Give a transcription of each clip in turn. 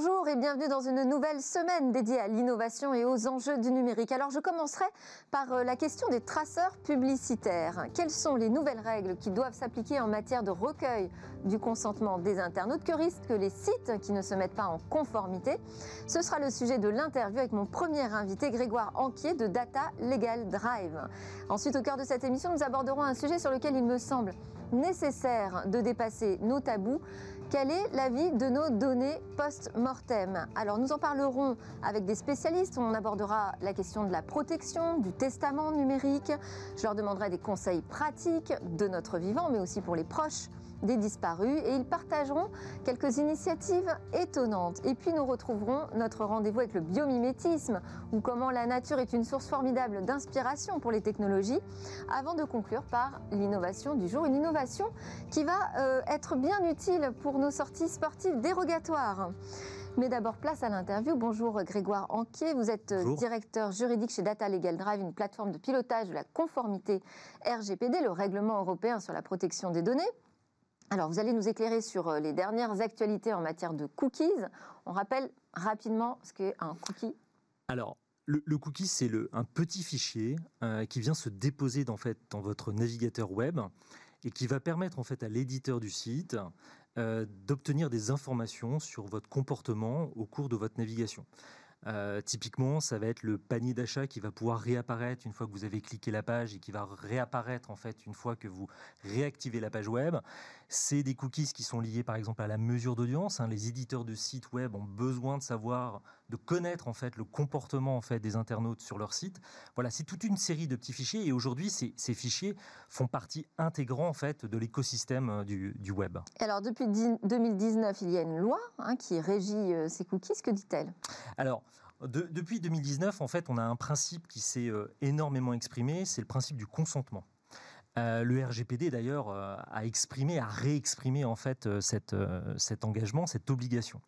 Bonjour et bienvenue dans une nouvelle semaine dédiée à l'innovation et aux enjeux du numérique. Alors je commencerai par euh, la question des traceurs publicitaires. Quelles sont les nouvelles règles qui doivent s'appliquer en matière de recueil du consentement des internautes? Que risquent les sites qui ne se mettent pas en conformité? Ce sera le sujet de l'interview avec mon premier invité, Grégoire Anquier de Data Legal Drive. Ensuite, au cœur de cette émission, nous aborderons un sujet sur lequel il me semble nécessaire de dépasser nos tabous quel est l'avis de nos données post-mortem Alors nous en parlerons avec des spécialistes, on abordera la question de la protection, du testament numérique, je leur demanderai des conseils pratiques de notre vivant, mais aussi pour les proches des disparus et ils partageront quelques initiatives étonnantes. Et puis nous retrouverons notre rendez-vous avec le biomimétisme ou comment la nature est une source formidable d'inspiration pour les technologies avant de conclure par l'innovation du jour, une innovation qui va euh, être bien utile pour nos sorties sportives dérogatoires. Mais d'abord, place à l'interview. Bonjour Grégoire Anquier, vous êtes euh, directeur juridique chez Data Legal Drive, une plateforme de pilotage de la conformité RGPD, le règlement européen sur la protection des données. Alors, vous allez nous éclairer sur euh, les dernières actualités en matière de cookies. On rappelle rapidement ce qu'est un cookie. Alors, le, cookie, c'est un petit fichier euh, qui vient se déposer en fait, dans votre navigateur web et qui va permettre en fait à l'éditeur du site euh, d'obtenir des informations sur votre comportement au cours de votre navigation. Typiquement, ça va être le panier d'achat qui va pouvoir réapparaître une fois que vous avez cliqué la page et qui va réapparaître en fait une fois que vous réactivez la page web. C'est des cookies qui sont liés par exemple à la mesure d'audience. Hein. Les éditeurs de sites web ont besoin de savoir, de connaître en fait le comportement en fait des internautes sur leur site. Voilà, c'est toute une série de petits fichiers et aujourd'hui ces, fichiers font partie intégrante en fait de l'écosystème euh, du, web. Alors depuis 2019, il y a une loi hein, qui régit euh, ces cookies. Que dit-elle? Alors depuis 2019, en fait, on a un principe qui s'est euh, énormément exprimé, c'est le principe du consentement. Euh, le RGPD d'ailleurs euh, a exprimé, a réexprimé en fait cet engagement, cette obligation.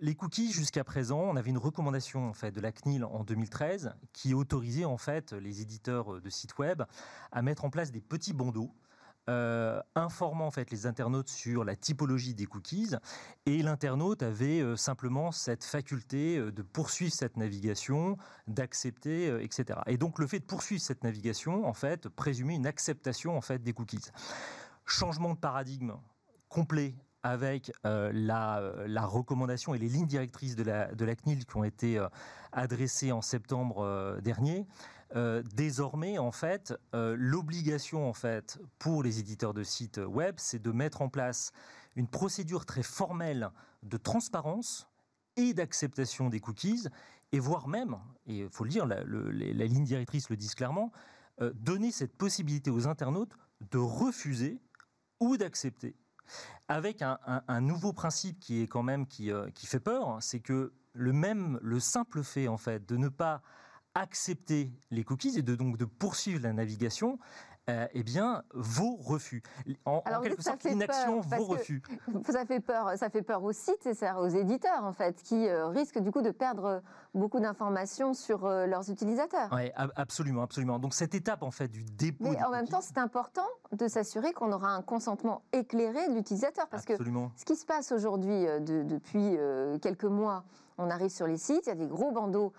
les cookies, jusqu'à présent, on avait une recommandation en fait de la CNIL en 2013 qui autorisait en fait les éditeurs de sites web à mettre en place des petits bandeaux euh, informant en fait les internautes sur la typologie des cookies et l'internaute avait euh, simplement cette faculté euh, de poursuivre cette navigation, d'accepter, etc. Et donc le fait de poursuivre cette navigation en fait présumait une acceptation en fait des cookies. Changement de paradigme complet avec la, la, recommandation et les lignes directrices de la, CNIL qui ont été adressées en septembre dernier. Euh, désormais, en fait, euh, l'obligation, pour les éditeurs de sites web, c'est de mettre en place une procédure très formelle de transparence et d'acceptation des cookies, et voire même, et il faut le dire, la, ligne directrice le dit clairement, euh, donner cette possibilité aux internautes de refuser ou d'accepter. Avec un, nouveau principe qui est quand même qui, qui fait peur, hein, c'est que le même, le simple fait en fait de ne pas accepter les cookies et de donc de poursuivre la navigation, euh, eh bien, vos refus. En, quelque sorte, l'inaction, vos refus. Ça fait peur, ça fait peur aux sites et aux éditeurs, en fait, qui euh, risquent du coup de perdre beaucoup d'informations sur euh, leurs utilisateurs. Oui, absolument, absolument. Donc cette étape, en fait, du dépôt. Mais en même temps, c'est important de s'assurer qu'on aura un consentement éclairé de l'utilisateur, parce absolument. que ce qui se passe aujourd'hui, depuis quelques mois, on arrive sur les sites, il y a des gros bandeaux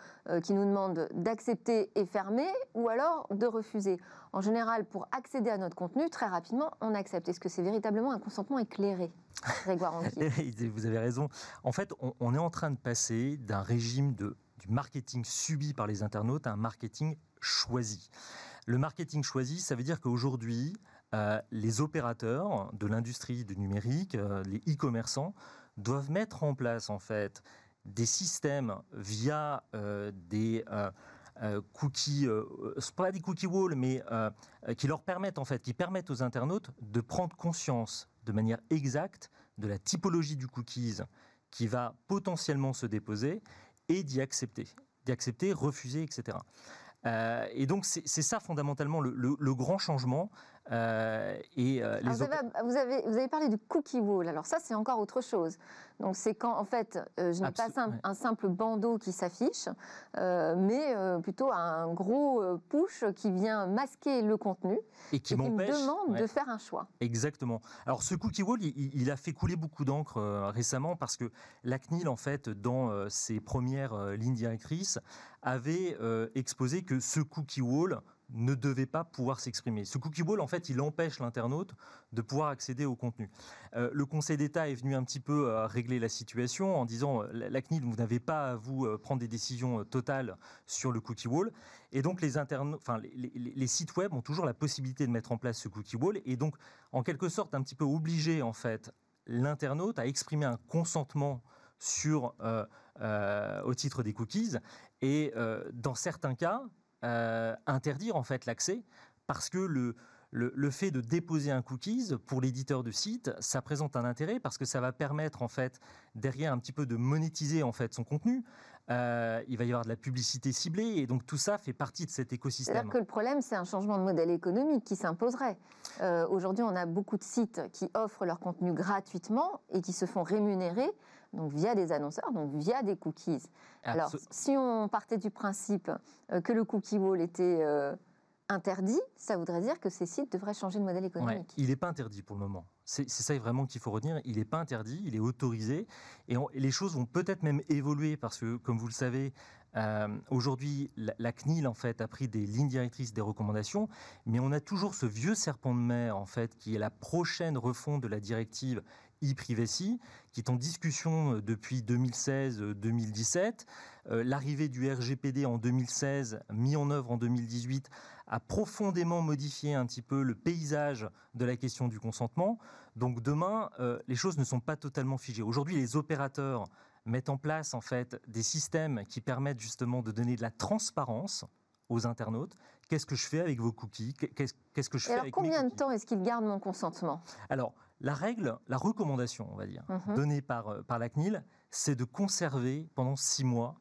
qui nous demandent d'accepter et fermer, ou alors de refuser. En général, pour accéder à notre contenu, très rapidement, on accepte. Est-ce que c'est véritablement un consentement éclairé Grégoire Vous avez raison. En fait, on, est en train de passer d'un régime de, du marketing subi par les internautes à un marketing choisi. Le marketing choisi, ça veut dire qu'aujourd'hui, euh, les opérateurs de l'industrie du numérique, euh, les e-commerçants, doivent mettre en place en fait des systèmes via euh, des euh, cookies, euh, pas des cookie walls, mais qui leur permettent en fait, qui permettent aux internautes de prendre conscience de manière exacte de la typologie du cookies qui va potentiellement se déposer et d'y accepter, d'y accepter, refuser, etc. et donc c'est ça fondamentalement le, grand changement et les vous, avez, vous, avez, parlé du cookie wall. Alors ça, c'est encore autre chose. Donc c'est quand en fait euh, je n'ai pas un, simple bandeau qui s'affiche, euh, mais euh, plutôt un gros push qui vient masquer le contenu et qui, me demande de faire un choix. Exactement. Alors ce cookie wall, il, a fait couler beaucoup d'encre récemment parce que la CNIL en fait dans ses premières lignes directrices avait exposé que ce cookie wall ne devait pas pouvoir s'exprimer. Ce cookie wall, en fait, il empêche l'internaute de pouvoir accéder au contenu. Euh, le Conseil d'État est venu un petit peu euh, régler la situation en disant euh, la, CNIL, vous n'avez pas à vous prendre des décisions totales sur le cookie wall. Et donc, les, enfin, les, sites web ont toujours la possibilité de mettre en place ce cookie wall et donc, en quelque sorte, un petit peu obliger, en fait, l'internaute à exprimer un consentement sur, au titre des cookies. Et dans certains cas, euh, interdire en fait l'accès parce que le, le, fait de déposer un cookies pour l'éditeur de site, ça présente un intérêt parce que ça va permettre en fait derrière un petit peu de monétiser en fait son contenu. Euh, il va y avoir de la publicité ciblée et donc tout ça fait partie de cet écosystème. C'est-à-dire que le problème, c'est un changement de modèle économique qui s'imposerait. Euh, aujourd'hui, on a beaucoup de sites qui offrent leur contenu gratuitement et qui se font rémunérer donc via des annonceurs, donc via des cookies. Alors, si on partait du principe euh, que le cookie wall était euh, interdit, ça voudrait dire que ces sites devraient changer de modèle économique. il n'est pas interdit pour le moment. C'est ça vraiment qu'il faut retenir. Il n'est pas interdit, il est autorisé. Et, les choses vont peut-être même évoluer parce que, comme vous le savez, euh, aujourd'hui, la, CNIL en fait a pris des lignes directrices, des recommandations, mais on a toujours ce vieux serpent de mer en fait qui est la prochaine refonte de la directive e-privacy, qui est en discussion euh, depuis 2016-2017. Euh, l'arrivée du RGPD en 2016, mis en œuvre en 2018, a profondément modifié un petit peu le paysage de la question du consentement. Donc demain, euh, les choses ne sont pas totalement figées. Aujourd'hui, les opérateurs mettent en place en fait des systèmes qui permettent justement de donner de la transparence aux internautes. Qu'est-ce que je fais avec vos cookies? Qu'est-ce que je fais alors, avec combien de temps est-ce qu'ils gardent mon consentement? Alors, la règle, la recommandation, on va dire, mhm. donnée par, euh, par la CNIL, c'est de conserver pendant six mois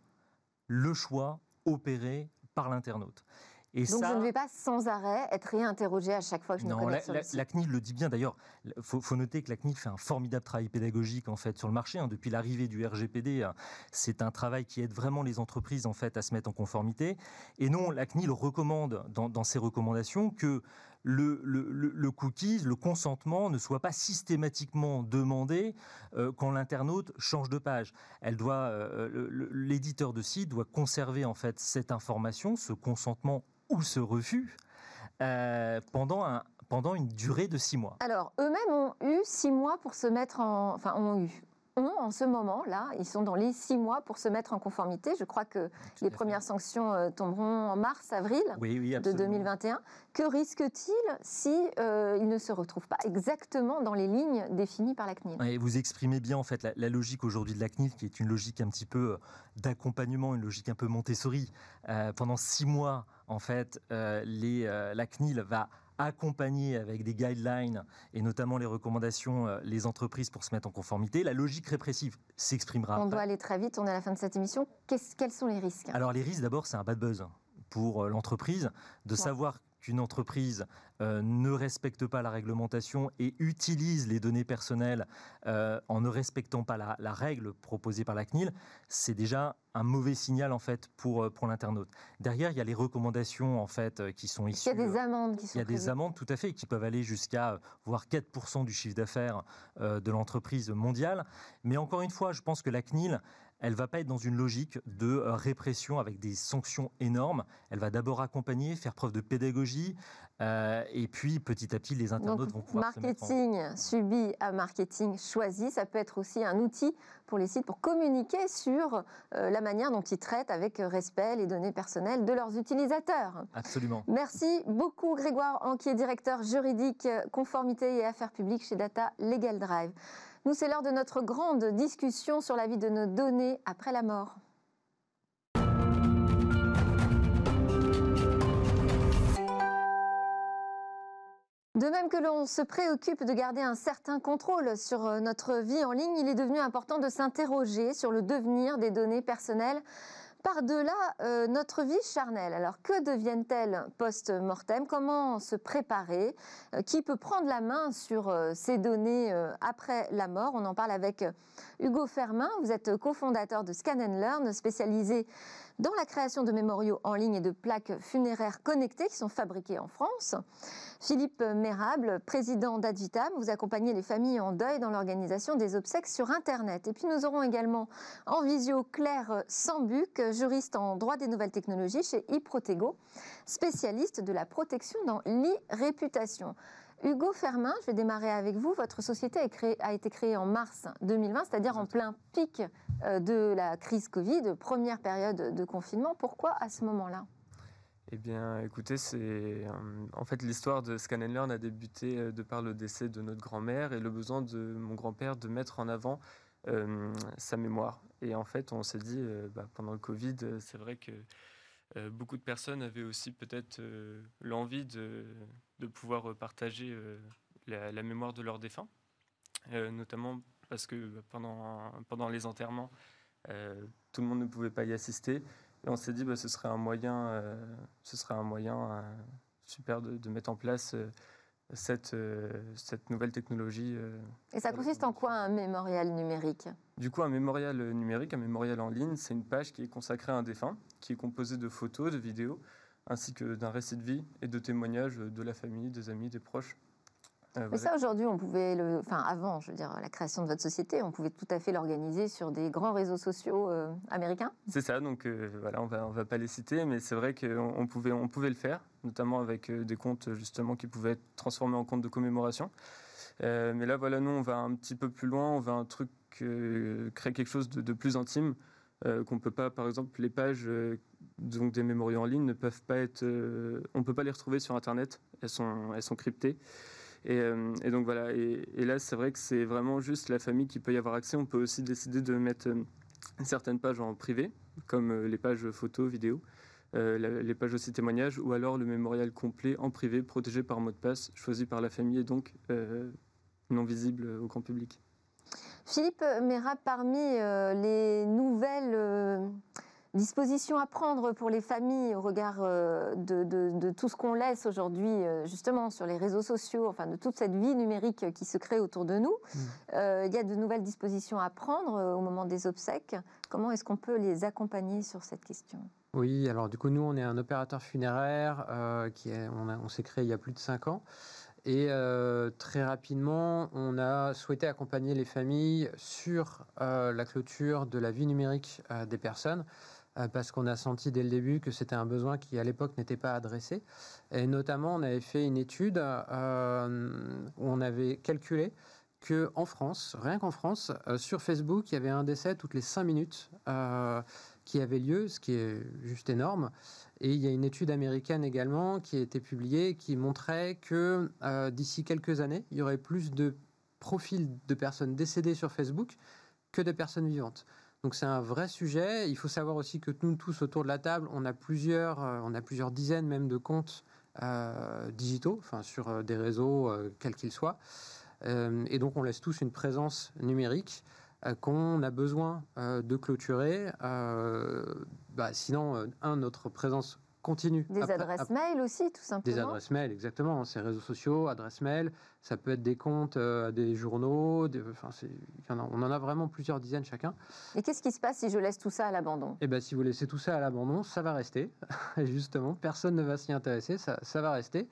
le choix opéré par l'internaute. Et Donc je ne vais pas sans arrêt être réinterrogé à chaque fois que je non, me connecte la, la, CNIL le dit bien. D'ailleurs, il faut, noter que la CNIL fait un formidable travail pédagogique en fait sur le marché. Hein. Depuis l'arrivée du RGPD, hein, c'est un travail qui aide vraiment les entreprises en fait à se mettre en conformité. Et non, la CNIL recommande dans, dans ses recommandations que le, le, cookies, le consentement ne soit pas systématiquement demandé euh, quand l'internaute change de page. Elle doit, euh, l'éditeur de site doit conserver en fait cette information, ce consentement ou ce refus euh, pendant pendant une durée de six mois. Alors, eux-mêmes ont eu six mois pour se mettre en... Enfin, ont eu en ce moment-là, ils sont dans les six mois pour se mettre en conformité. Je crois que les premières sanctions euh, tomberont en mars, avril de 2021. Que risque-t-il si euh, ne se retrouvent pas exactement dans les lignes définies par la CNIL Vous exprimez bien en fait la, logique aujourd'hui de la CNIL, qui est une logique un petit peu euh, d'accompagnement, une logique un peu Montessori. pendant six mois, en fait, les, la CNIL va accompagner avec des guidelines et notamment les recommandations euh, les entreprises pour se mettre en conformité. La logique répressive s'exprimera. On doit aller très vite, on est à la fin de cette émission. quels sont les risques? Alors les risques, d'abord, c'est un bad buzz pour euh, l'entreprise de savoir qu'une entreprise euh, ne respecte pas la réglementation et utilise les données personnelles euh, en ne respectant pas la, règle proposée par la CNIL, c'est déjà un mauvais signal en fait pour, euh, pour l'internaute. Derrière, il y a les recommandations en fait qui sont issues. Il y a des amendes qui sont Il y a des amendes tout à fait qui peuvent aller jusqu'à voire 4% du chiffre d'affaires de l'entreprise mondiale. Mais encore une fois, je pense que la CNIL, elle va pas être dans une logique de répression avec des sanctions énormes. Elle va d'abord accompagner, faire preuve de pédagogie, euh, et puis petit à petit, les internautes vont pouvoir marketing se subi à marketing choisi, ça peut être aussi un outil pour les sites pour communiquer sur euh, la manière dont ils traitent avec respect les données personnelles de leurs utilisateurs. Absolument. Merci beaucoup Grégoire Anquier, directeur juridique conformité et affaires publiques chez Data Legal Drive. Nous, c'est l'heure de notre grande discussion sur la vie de nos données après la mort. De même que l'on se préoccupe de garder un certain contrôle sur euh, notre vie en ligne, il est devenu important de s'interroger sur le devenir des données personnelles Par-delà euh, notre vie charnelle, alors que deviennent-elles post-mortem? Comment se préparer? Euh, Qui peut prendre la main sur euh, ces données après la mort? On en parle avec Hugo Fermin. Vous êtes cofondateur de Scan and Learn, spécialisé dans la création de mémoriaux en ligne et de plaques funéraires connectées qui sont fabriquées en France. Philippe Mérable, président d'Advitam, vous accompagnez les familles en deuil dans l'organisation des obsèques sur Internet. Et puis nous aurons également en visio Claire Sambuc, juriste en droit des nouvelles technologies chez iProtego, spécialiste de la protection dans l'e-réputation. Hugo Fermin, je vais démarrer avec vous. Votre société a, été créée en mars 2020, c'est-à-dire en plein pic de la crise Covid, première période de confinement. Pourquoi à ce moment-là? Eh bien, écoutez, c'est euh, en fait l'histoire de Scan Learn a débuté euh, de par le décès de notre grand-mère et le besoin de mon grand-père de mettre en avant sa mémoire. Et en fait, on s'est dit bah, pendant le Covid, c'est vrai que beaucoup de personnes avaient aussi peut-être l'envie de, de, pouvoir partager la, la, mémoire de leurs défunts, notamment parce que pendant, pendant les enterrements, tout le monde ne pouvait pas y assister. Et on s'est dit, bah, ce serait un moyen, euh, ce serait un moyen euh, super de, mettre en place euh, cette, cette nouvelle technologie. Et ça consiste en quoi un mémorial numérique? Du coup, un mémorial numérique, un mémorial en ligne, c'est une page qui est consacrée à un défunt, qui est composée de photos, de vidéos, ainsi que d'un récit de vie et de témoignages de la famille, des amis, des proches. Euh, Mais ça, aujourd'hui, on pouvait le. Enfin, avant, je veux dire, la création de votre société, on pouvait tout à fait l'organiser sur des grands réseaux sociaux euh, américains C'est ça, donc euh, voilà, on va, on va pas les citer, mais c'est vrai qu'on pouvait, on pouvait le faire, notamment avec des comptes, justement, qui pouvaient être transformés en comptes de commémoration. mais là, voilà, nous, on va un petit peu plus loin, on va un truc, créer quelque chose de, plus intime, qu'on peut pas, par exemple, les pages donc des mémoriaux en ligne ne peuvent pas être. on peut pas les retrouver sur Internet, elles sont, elles sont cryptées. Euh, et, donc voilà, et, là c'est vrai que c'est vraiment juste la famille qui peut y avoir accès. On peut aussi décider de mettre euh, certaines pages en privé, comme euh, les pages photos, vidéos, les pages aussi témoignages, ou alors le mémorial complet en privé, protégé par mot de passe, choisi par la famille et donc non visible au grand public. Philippe Mera, parmi les nouvelles dispositions à prendre pour les familles au regard euh, de, tout ce qu'on laisse aujourd'hui euh, justement sur les réseaux sociaux, enfin de toute cette vie numérique qui se crée autour de nous. Mm. Euh, il y a de nouvelles dispositions à prendre au moment des obsèques. Comment est-ce qu'on peut les accompagner sur cette question? Oui, alors du coup nous on est un opérateur funéraire qui est, on, on s'est créé il y a plus de 5 ans. Et très rapidement, on a souhaité accompagner les familles sur la clôture de la vie numérique des personnes. Euh, parce qu'on a senti dès le début que c'était un besoin qui à l'époque n'était pas adressé. Et notamment, on avait fait une étude euh, où on avait calculé que en France, rien qu'en France, euh, sur Facebook, il y avait un décès toutes les cinq minutes qui avait lieu, ce qui est juste énorme. Et il y a une étude américaine également qui a été publiée qui montrait que d'ici quelques années, il y aurait plus de profils de personnes décédées sur Facebook que de personnes vivantes. Donc c'est un vrai sujet. Il faut savoir aussi que nous tous autour de la table, on a plusieurs, euh, on a plusieurs dizaines même de comptes euh, digitaux, enfin sur euh, des réseaux quels qu'ils soient. et donc on laisse tous une présence numérique qu'on a besoin de clôturer. Bah, sinon, un, notre présence continue. Des adresses mail aussi, tout simplement. Des adresses mail, exactement. Ces réseaux sociaux, adresses mail, ça peut être des comptes, euh, des journaux, enfin, on en a vraiment plusieurs dizaines chacun. Et qu'est-ce qui se passe si je laisse tout ça à l'abandon? Eh bien, si vous laissez tout ça à l'abandon, ça va rester. Justement, personne ne va s'y intéresser, ça, ça, va rester.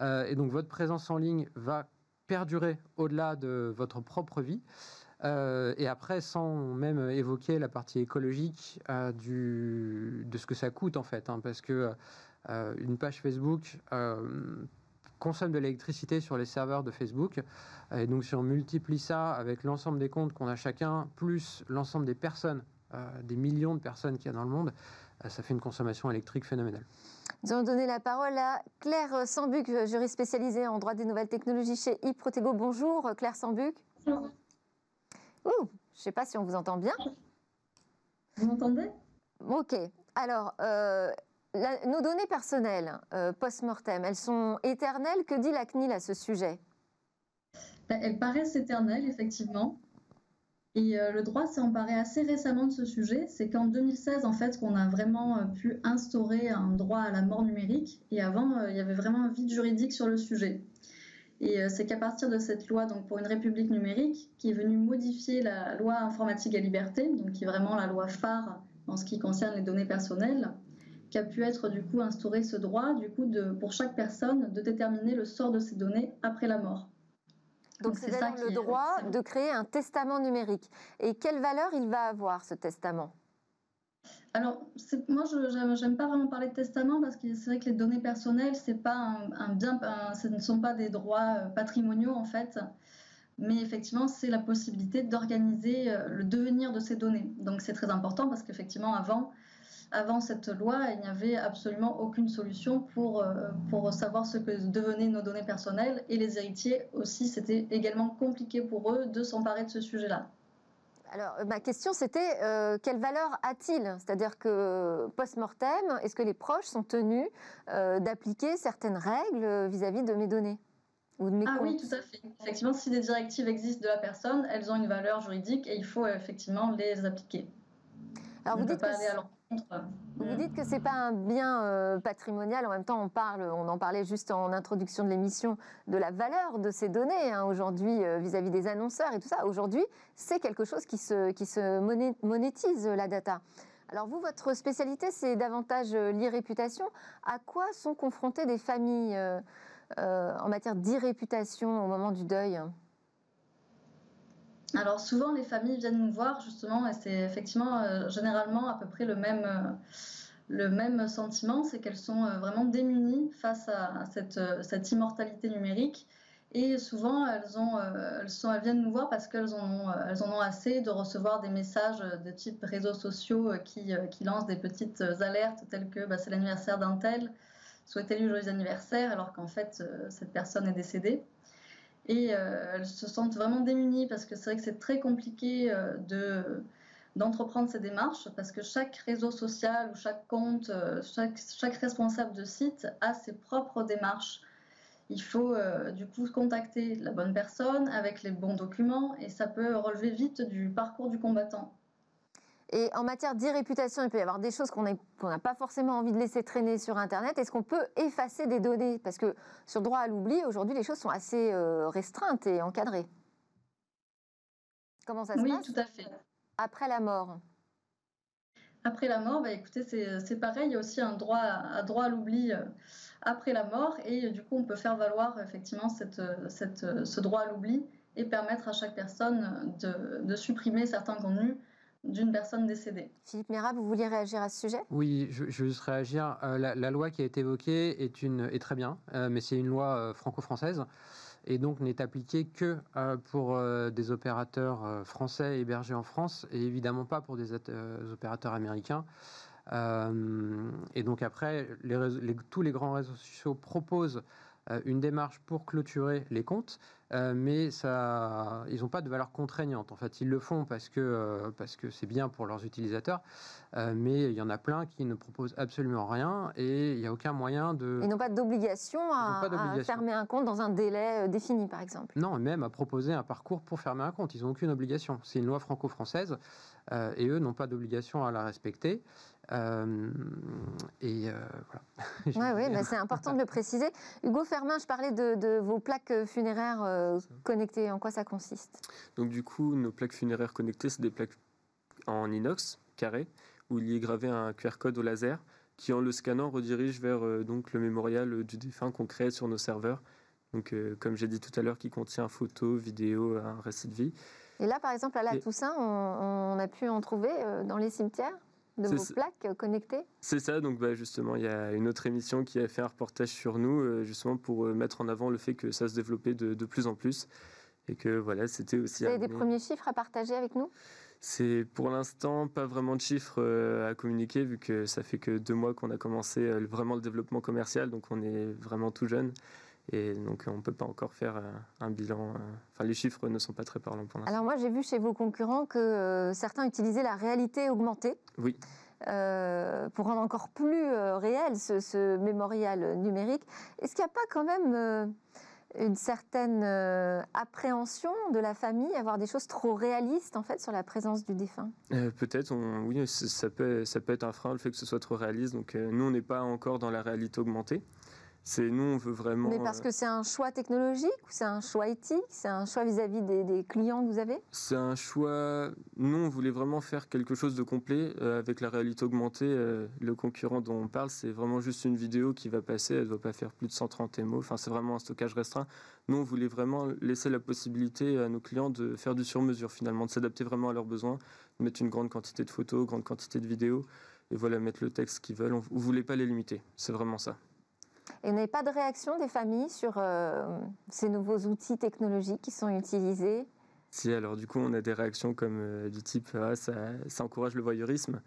Euh, et donc, votre présence en ligne va perdurer au-delà de votre propre vie. Euh, et après, sans même évoquer la partie écologique euh, du, de ce que ça coûte en fait, hein, parce que euh, une page Facebook consomme de l'électricité sur les serveurs de Facebook, et donc si on multiplie ça avec l'ensemble des comptes qu'on a chacun, plus l'ensemble des personnes, des millions de personnes qu'il y a dans le monde, ça fait une consommation électrique phénoménale. Nous allons donner la parole à Claire Sambuc, juriste spécialisée en droit des nouvelles technologies chez iProtego. Bonjour Claire Sambuc. Bonjour. Je ne sais pas si on vous entend bien. Vous m'entendez? Ok. Alors, euh, nos données personnelles euh, post-mortem, elles sont éternelles? Que dit la CNIL à ce sujet? Bah, Elles paraissent éternelles, effectivement. Et euh, le droit s'est emparé assez récemment de ce sujet. C'est qu'en 2016, en fait, qu'on a vraiment pu instaurer un droit à la mort numérique. Et avant, il y avait vraiment un vide juridique sur le sujet. Et c'est qu'à partir de cette loi, donc pour une république numérique, qui est venue modifier la loi informatique et liberté, donc qui est vraiment la loi phare en ce qui concerne les données personnelles, qu'a pu être du coup instauré ce droit, du coup, de, pour chaque personne, de déterminer le sort de ces données après la mort. Donc c'est le droit de créer un testament numérique. Et quelle valeur il va avoir ce testament? Alors, moi, je n'aime pas vraiment parler de testament parce que c'est vrai que les données personnelles, ce ne sont pas des droits euh, patrimoniaux en fait, mais effectivement, c'est la possibilité d'organiser euh, le devenir de ces données. Donc, c'est très important parce qu'effectivement, avant, cette loi, il n'y avait absolument aucune solution euh, pour savoir ce que devenaient nos données personnelles. Et les héritiers aussi, c'était également compliqué pour eux de s'emparer de ce sujet-là. Alors, euh, ma question, c'était euh, quelle valeur a-t-il? C'est-à-dire que post-mortem, est-ce que les proches sont tenus d'appliquer certaines règles vis-à-vis de mes données? Ou de mes Ah oui, tout à fait. Effectivement, si des directives existent de la personne, elles ont une valeur juridique et il faut effectivement les appliquer. Alors, vous dites pas aller à vous dites que c'est pas un bien euh, patrimonial. En même temps, on en parlait juste en introduction de l'émission, de la valeur de ces données hein, aujourd'hui euh, vis-à-vis des annonceurs et tout ça. Aujourd'hui, c'est quelque chose qui se, qui se monétise la data. Alors vous, votre spécialité, c'est davantage euh, l'irréputation. À quoi sont confrontées des familles en matière d'irréputation au moment du deuil? Alors souvent, les familles viennent nous voir justement, et c'est effectivement euh, généralement à peu près le même, euh, sentiment, c'est qu'elles sont euh, vraiment démunies face à, cette, immortalité numérique. Et souvent, elles, viennent nous voir parce qu'elles en, ont, en ont assez de recevoir des messages de type réseaux sociaux qui, qui lancent des petites alertes telles que bah, c'est l'anniversaire d'un tel, souhaitez-lui joyeux anniversaire, alors qu'en fait, cette personne est décédée et euh, elles se sentent vraiment démunies parce que c'est vrai que c'est très compliqué euh, de d'entreprendre ces démarches parce que chaque réseau social ou chaque compte, euh, chaque, chaque responsable de site a ses propres démarches. Il faut du coup contacter la bonne personne avec les bons documents et ça peut relever vite du parcours du combattant. Et en matière d'irréputation, il peut y avoir des choses qu'on n'a pas forcément envie de laisser traîner sur Internet. Est-ce qu'on peut effacer des données? Parce que sur droit à l'oubli, aujourd'hui, les choses sont assez euh, restreintes et encadrées. Comment ça se passe? Oui, tout à fait. Après la mort Après la mort, bah, écoutez, c'est pareil. Il y a aussi un droit à, droit à l'oubli euh, après la mort. Et du coup, on peut faire valoir effectivement cette, cette, ce droit à l'oubli et permettre à chaque personne de, de supprimer certains contenus d'une personne décédée. Philippe Mera, vous vouliez réagir à ce sujet? Oui, je, je, veux juste réagir. Euh, la, loi qui a été évoquée est, une, est très bien, euh, mais c'est une loi euh, franco-française et donc n'est appliquée que pour des opérateurs français hébergés en France et évidemment pas pour des opérateurs américains. et donc après, les, tous les grands réseaux sociaux proposent une démarche pour clôturer les comptes. Euh, mais ça, ils n'ont pas de valeur contraignante. En fait, ils le font parce que euh, parce que c'est bien pour leurs utilisateurs, euh, mais il y en a plein qui ne proposent absolument rien et il n'y a aucun moyen de. Ils n'ont pas d'obligation à, fermer un compte dans un délai défini, par exemple. Non, même à proposer un parcours pour fermer un compte. Ils n'ont aucune obligation. C'est une loi franco-française et eux n'ont pas d'obligation à la respecter. Euh, et euh, voilà. Oui, ouais, c'est important de le préciser. Hugo Fermin, je parlais de, vos plaques funéraires euh, connectées. En quoi ça consiste? Donc du coup, nos plaques funéraires connectées, c'est des plaques en inox carré où il y est gravé un QR code au laser qui, en le scannant, redirige vers donc le mémorial du défunt qu'on crée sur nos serveurs. Donc, comme j'ai dit tout à l'heure, qui contient photos, vidéos, un récit de vie. Et là, par exemple, à la Toussaint, on, on, a pu en trouver dans les cimetières? De vos plaques connectées C'est ça, donc bah, justement, il y a une autre émission qui a fait un reportage sur nous, euh, justement pour euh, mettre en avant le fait que ça se développait de, de plus en plus. Et que voilà, c'était aussi. Vous avez des premiers chiffres à partager avec nous? C'est pour l'instant pas vraiment de chiffres euh, à communiquer vu que ça fait que deux mois qu'on a commencé vraiment le développement commercial, donc on est vraiment tout jeune. Et donc, on ne peut pas encore faire euh, un bilan. Euh, enfin, les chiffres ne sont pas très parlants pour l'instant. Alors, moi, j'ai vu chez vos concurrents que euh, certains utilisaient la réalité augmentée. Oui. pour rendre encore plus réel ce, mémorial numérique. Est-ce qu'il n'y a pas quand même une certaine euh, appréhension de la famille, avoir des choses trop réalistes en fait sur la présence du défunt? Euh, Peut-être, oui, ça peut, ça peut être un frein le fait que ce soit trop réaliste. Donc euh, nous, on n'est pas encore dans la réalité augmentée. C'est nous, on veut vraiment. Mais parce que c'est un choix technologique ou c'est un choix éthique? C'est un choix vis-à-vis des, clients que vous avez? C'est un choix. Nous, on voulait vraiment faire quelque chose de complet avec la réalité augmentée. le concurrent dont on parle, c'est vraiment juste une vidéo qui va passer. Elle ne doit pas faire plus de 130 MO. Enfin, c'est vraiment un stockage restreint. Nous, on voulait vraiment laisser la possibilité à nos clients de faire du sur-mesure finalement, de s'adapter vraiment à leurs besoins, de mettre une grande quantité de photos, grande quantité de vidéos, et voilà, mettre le texte qu'ils veulent. On ne voulait pas les limiter. C'est vraiment ça. Et n'avez pas de réaction des familles sur euh, ces nouveaux outils technologiques qui sont utilisés Si, alors du coup, on a des réactions comme euh, du type ah, ça, encourage le voyeurisme.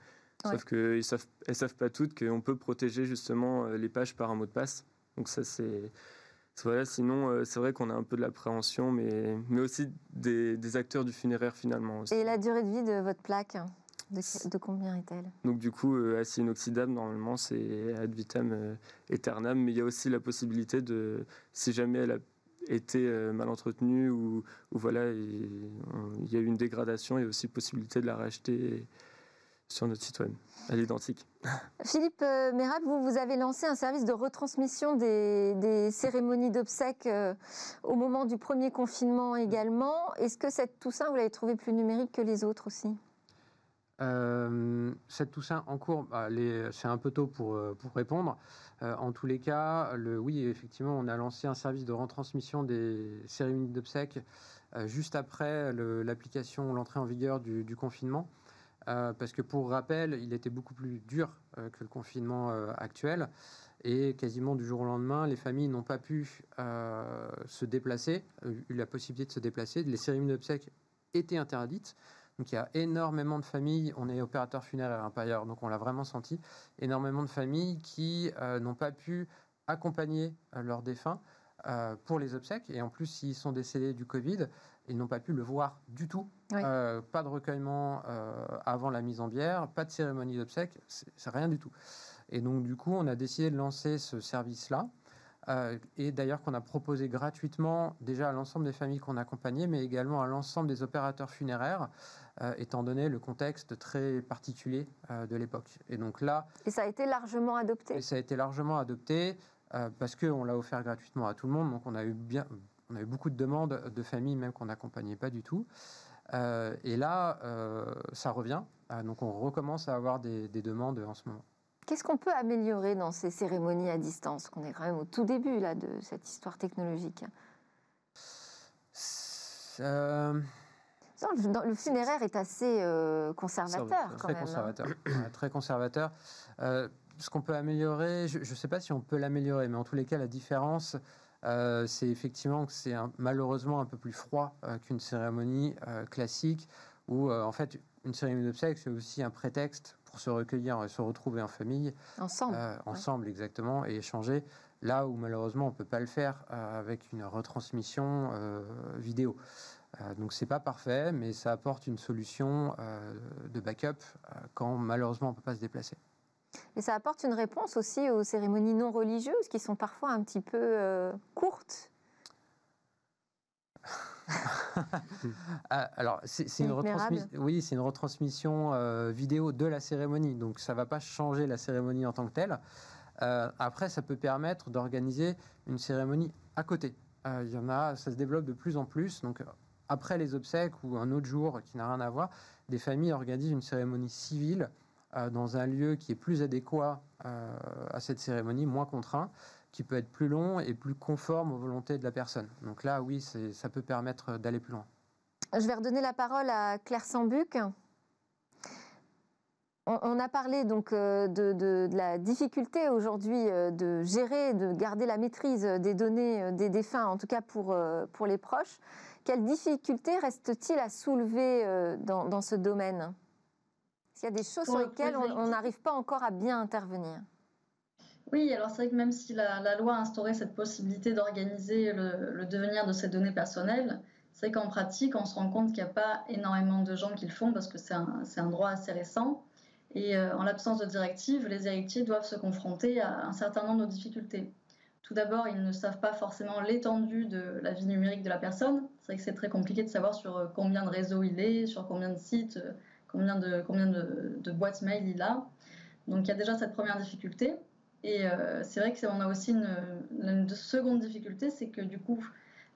Sauf qu'elles ne savent, savent pas toutes qu'on peut protéger justement euh, les pages par un mot de passe. Donc ça, c'est voilà, sinon, c'est vrai qu'on a un peu de l'appréhension, mais, mais aussi des, acteurs du funéraire finalement. Et la durée de vie de votre plaque? De, combien est-elle? Donc du coup, euh, acier inoxydable, normalement, c'est ad vitam euh, aeternam, mais il y a aussi la possibilité de, si jamais elle a été mal entretenue ou, voilà, il y a eu une dégradation, il y a aussi possibilité de la racheter sur notre site web à l'identique. Philippe euh, Mérab, vous, vous avez lancé un service de retransmission des, cérémonies d'obsèques euh, au moment du premier confinement également. Est-ce que cette Toussaint, vous l'avez trouvé plus numérique que les autres aussi? Euh, cette Toussaint en cours, bah, c'est un peu tôt pour, pour répondre. en tous les cas, le, oui, effectivement, on a lancé un service de retransmission des cérémonies d'obsèques juste après l'application, l'entrée en vigueur du confinement. Euh, parce que pour rappel, il était beaucoup plus dur euh, que le confinement euh, actuel. Et quasiment du jour au lendemain, les familles n'ont pas pu se déplacer, eu la possibilité de se déplacer. Les cérémonies d'obsèques étaient interdites. Donc il y a énormément de familles, on est opérateur funéraire un donc on l'a vraiment senti, énormément de familles qui n'ont pas pu accompagner leurs défunts pour les obsèques. Et en plus, s'ils sont décédés du Covid, ils n'ont pas pu le voir du tout. Euh, pas de recueillement euh, avant la mise en bière, pas de cérémonie d'obsèques, c'est rien du tout. Et donc du coup, on a décidé de lancer ce service-là. Euh, et d'ailleurs qu'on a proposé gratuitement déjà à l'ensemble des familles qu'on accompagnait, mais également à l'ensemble des opérateurs funéraires, étant donné le contexte très particulier de l'époque. Et donc là... Et ça a été largement adopté Et ça a été largement adopté parce qu'on l'a offert gratuitement à tout le monde, donc on a eu bien, on a eu beaucoup de demandes de familles même qu'on n'accompagnait pas du tout. Euh, et là, euh, ça revient. Euh, donc on recommence à avoir des, demandes en ce moment. Qu'est-ce qu'on peut améliorer dans ces cérémonies à distance Qu'on est quand même au tout début là, de cette histoire technologique? le funéraire est assez conservateur. Très, hein. conservateur très conservateur. ce qu'on peut améliorer, je ne sais pas si on peut l'améliorer, mais en tous les cas, la différence, euh, c'est effectivement que c'est malheureusement un peu plus froid euh, qu'une cérémonie euh, classique, où en fait une cérémonie d'obsèques c'est aussi un prétexte pour se recueillir et se retrouver en famille. Ensemble. ensemble, exactement, et échanger. Là où malheureusement on ne peut pas le faire avec une retransmission vidéo. donc c'est pas parfait, mais ça apporte une solution de backup quand malheureusement on ne peut pas se déplacer. Et ça apporte une réponse aussi aux cérémonies non religieuses qui sont parfois un petit peu euh, courtes. Ah, alors, c'est une, oui, une retransmission euh, vidéo de la cérémonie, donc ça ne va pas changer la cérémonie en tant que telle. Euh, après, ça peut permettre d'organiser une cérémonie à côté. Il y en a, ça se développe de plus en plus. Donc, après les obsèques ou un autre jour qui n'a rien à voir, des familles organisent une cérémonie civile euh, dans un lieu qui est plus adéquat euh, à cette cérémonie, moins contraint, qui peut être plus long et plus conforme aux volontés de la personne. Donc là, oui, ça peut permettre d'aller plus loin. Je vais redonner la parole à Claire Sambuc. On, a parlé donc euh, de, la difficulté aujourd'hui de gérer, de garder la maîtrise des données des défunts, en tout cas pour, pour les proches. Quelles difficultés reste-t-il à soulever dans ce domaine? Il y a des choses sur lesquelles on n'arrive pas encore à bien intervenir? Oui, alors c'est vrai que même si la, loi a instauré cette possibilité d'organiser le, devenir de ces données personnelles, c'est qu'en pratique, on se rend compte qu'il n'y a pas énormément de gens qui le font parce que c'est un, droit assez récent. Et euh, en l'absence de directive, les héritiers doivent se confronter à un certain nombre de difficultés. tout d'abord, ils ne savent pas forcément l'étendue de la vie numérique de la personne. C'est vrai que c'est très compliqué de savoir sur combien de réseaux il est, sur combien de sites, combien de, combien de, boîtes mail il a. Donc il y a déjà cette première difficulté. Et c'est vrai qu'on a aussi une, seconde difficulté, c'est que du coup,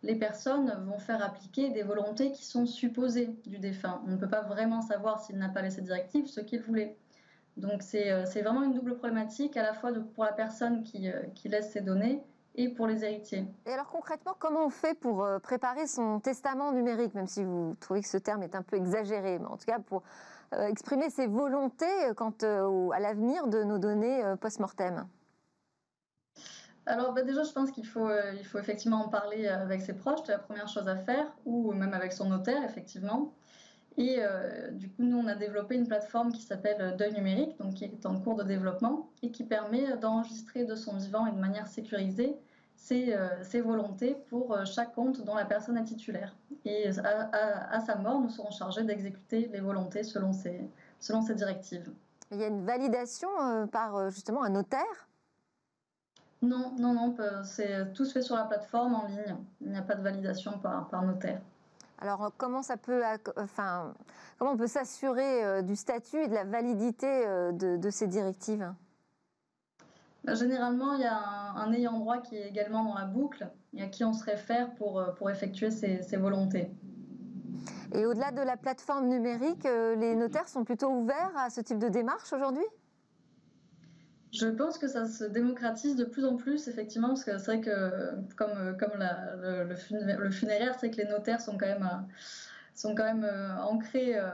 les personnes vont faire appliquer des volontés qui sont supposées du défunt. On ne peut pas vraiment savoir s'il n'a pas laissé directive ce qu'il voulait. Donc euh, c'est vraiment une double problématique, à la fois pour la personne qui, euh, qui, laisse ses données et pour les héritiers. Et alors concrètement, comment on fait pour euh, préparer son testament numérique, même si vous trouvez que ce terme est un peu exagéré, mais en tout cas pour exprimer ses volontés quant à l'avenir de nos données post-mortem alors bah, déjà, je pense qu'il faut, il faut effectivement en parler avec ses proches, c'est la première chose à faire, ou même avec son notaire, effectivement. Et euh, du coup, nous, on a développé une plateforme qui s'appelle euh, Deuil numérique, donc qui est en cours de développement et qui permet d'enregistrer de son vivant et de manière sécurisée ses, euh, volontés pour chaque compte dont la personne est titulaire. Et à, sa mort, nous serons chargés d'exécuter les volontés selon ces, selon ces directives. Il y a une validation par justement un notaire? Non, non, non, c'est tout se fait sur la plateforme en ligne. Il n'y a pas de validation par, par notaire. Alors, comment, ça peut, enfin, comment on peut s'assurer euh, du statut et de la validité euh, de, ces directives? Généralement, il y a un, ayant droit qui est également dans la boucle et à qui on se réfère pour, euh, pour effectuer ces, volontés. Et au-delà de la plateforme numérique, les notaires sont plutôt ouverts à ce type de démarche aujourd'hui? Je pense que ça se démocratise de plus en plus, effectivement, parce que c'est vrai que, comme, comme le, funéraire, c'est que les notaires sont quand même, euh, sont quand même euh, ancrés, euh,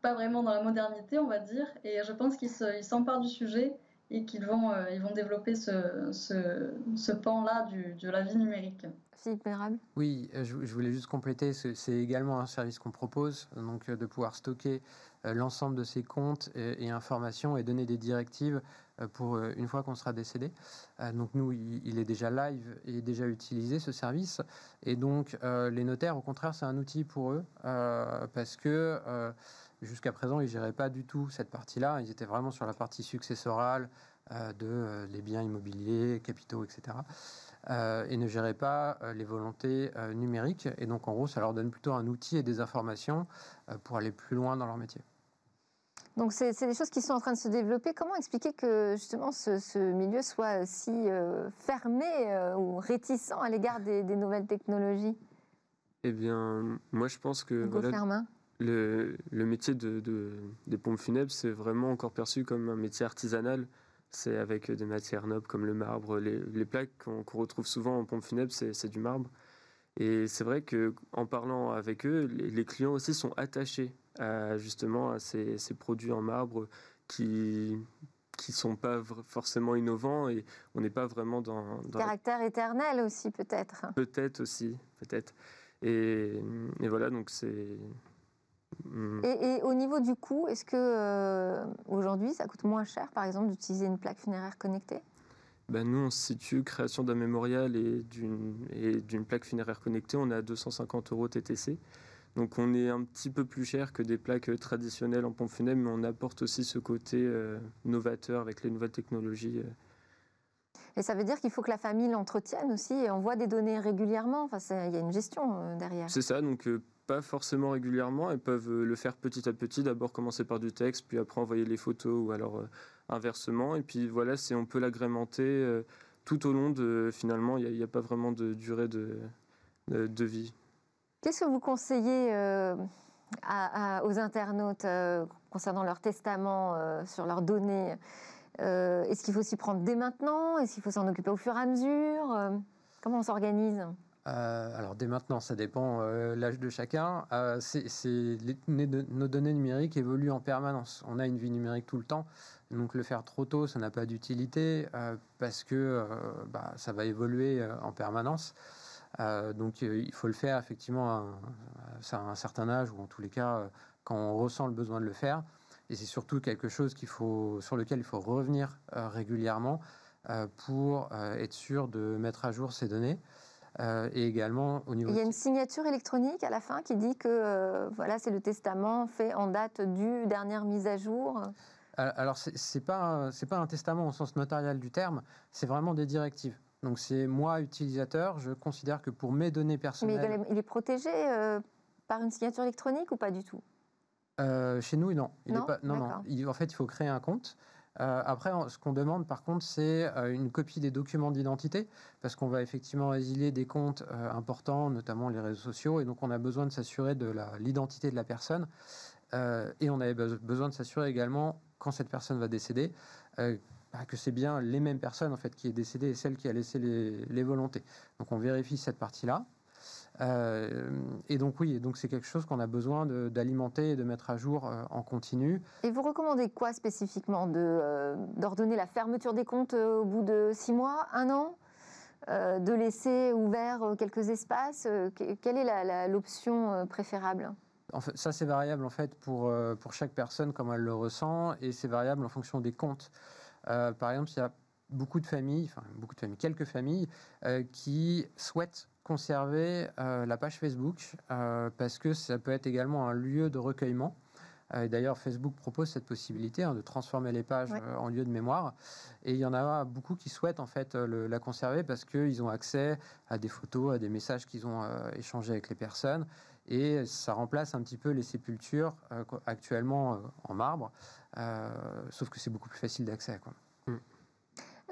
pas vraiment dans la modernité, on va dire, et je pense qu'ils s'emparent du sujet et qu'ils vont, ils vont développer ce, ce, pan-là de la vie numérique. Philippe Mérable Oui, je, voulais juste compléter, c'est également un service qu'on propose, donc de pouvoir stocker l'ensemble de ces comptes et, et, informations et donner des directives euh, pour euh, une fois qu'on sera décédé. Euh, donc nous, il est déjà live et déjà utilisé ce service. Et donc les notaires, au contraire, c'est un outil pour eux parce que jusqu'à présent, ils ne géraient pas du tout cette partie-là. Ils étaient vraiment sur la partie successorale de les biens immobiliers, capitaux, etc. et ne géraient pas les volontés numériques. Et donc, en gros, ça leur donne plutôt un outil et des informations pour aller plus loin dans leur métier. Donc c'est des choses qui sont en train de se développer. Comment expliquer que justement ce, milieu soit si euh, fermé euh, ou réticent à l'égard des, nouvelles technologies? Eh bien, moi je pense que le, le, métier de, des pompes funèbres, c'est vraiment encore perçu comme un métier artisanal. C'est avec des matières nobles comme le marbre. Les, plaques qu'on retrouve souvent en pompes funèbres, c'est du marbre. Et c'est vrai qu'en parlant avec eux, les clients aussi sont attachés justement à ces, produits en marbre qui qui sont pas forcément innovants et on n'est pas vraiment dans, dans caractère éternel aussi peut-être. Peut-être aussi, peut-être. Et, et, voilà donc c'est. Hmm. Et, au niveau du coût, est-ce que euh, aujourd'hui ça coûte moins cher, par exemple, d'utiliser une plaque funéraire connectée? Ben nous, on se situe création d'un mémorial et d'une plaque funéraire connectée, on est à 250 euros TTC. Donc on est un petit peu plus cher que des plaques euh, traditionnelles en pompe funèbre, mais on apporte aussi ce côté euh, novateur avec les nouvelles technologies. Et ça veut dire qu'il faut que la famille l'entretienne aussi et envoie des données régulièrement. Enfin, il y a une gestion derrière. C'est ça, donc pas forcément régulièrement. Elles peuvent le faire petit à petit. D'abord commencer par du texte, puis après envoyer les photos ou alors inversement. Et puis voilà, c'est on peut l'agrémenter tout au long de. Finalement, il n'y a, pas vraiment de durée de, vie. Qu'est-ce que vous conseillez euh, aux internautes euh, concernant leur testament, euh, sur leurs données? Est-ce qu'il faut s'y prendre dès maintenant? Est-ce qu'il faut s'en occuper au fur et à mesure? Comment on s'organise? Alors dès maintenant, ça dépend l'âge de chacun. nos données numériques évoluent en permanence. On a une vie numérique tout le temps, donc le faire trop tôt, ça n'a pas d'utilité parce que bah, ça va évoluer en permanence. Euh, donc euh, il faut le faire effectivement à, un certain âge ou en tous les cas euh, quand on ressent le besoin de le faire. Et c'est surtout quelque chose sur lequel il faut revenir régulièrement pour être sûr de mettre à jour ces données. Et également au niveau. Il y a une signature électronique à la fin qui dit que voilà, c'est le testament fait en date du dernière mise à jour. Alors, c'est pas, pas un testament au sens notarial du terme, c'est vraiment des directives. Donc c'est moi, utilisateur, je considère que pour mes données personnelles... Mais il est protégé euh, par une signature électronique ou pas du tout? Euh, Chez nous, non. Il non, est pas, non, non. en fait, il faut créer un compte. Euh, après, ce qu'on demande par contre, c'est une copie des documents d'identité, parce qu'on va effectivement résilier des comptes importants, notamment les réseaux sociaux, et donc on a besoin de s'assurer de l'identité de la personne. et on avait besoin de s'assurer également, quand cette personne va décéder, bah, que c'est bien les mêmes personnes en fait qui est décédée et celle qui a laissé les, volontés. Donc on vérifie cette partie-là. Euh, et donc oui, donc c'est quelque chose qu'on a besoin d'alimenter et de mettre à jour euh, en continu. Et vous recommandez quoi spécifiquement euh, D'ordonner la fermeture des comptes au bout de six mois, un an? De laisser ouvert quelques espaces Quelle est l'option préférable? En fait, ça, c'est variable en fait pour, pour chaque personne, comme elle le ressent, et c'est variable en fonction des comptes. Par exemple, il y a beaucoup de familles, enfin beaucoup de familles, quelques familles qui souhaitent conserver euh, la page Facebook parce que ça peut être également un lieu de recueillement. D'ailleurs, Facebook propose cette possibilité hein, de transformer les pages en lieu de mémoire. Et il y en a beaucoup qui souhaitent en fait la conserver parce qu'ils ont accès à des photos, à des messages qu'ils ont échangés avec les personnes. Et ça remplace un petit peu les sépultures actuellement en marbre. Euh, sauf que c'est beaucoup plus facile d'accès. Hmm.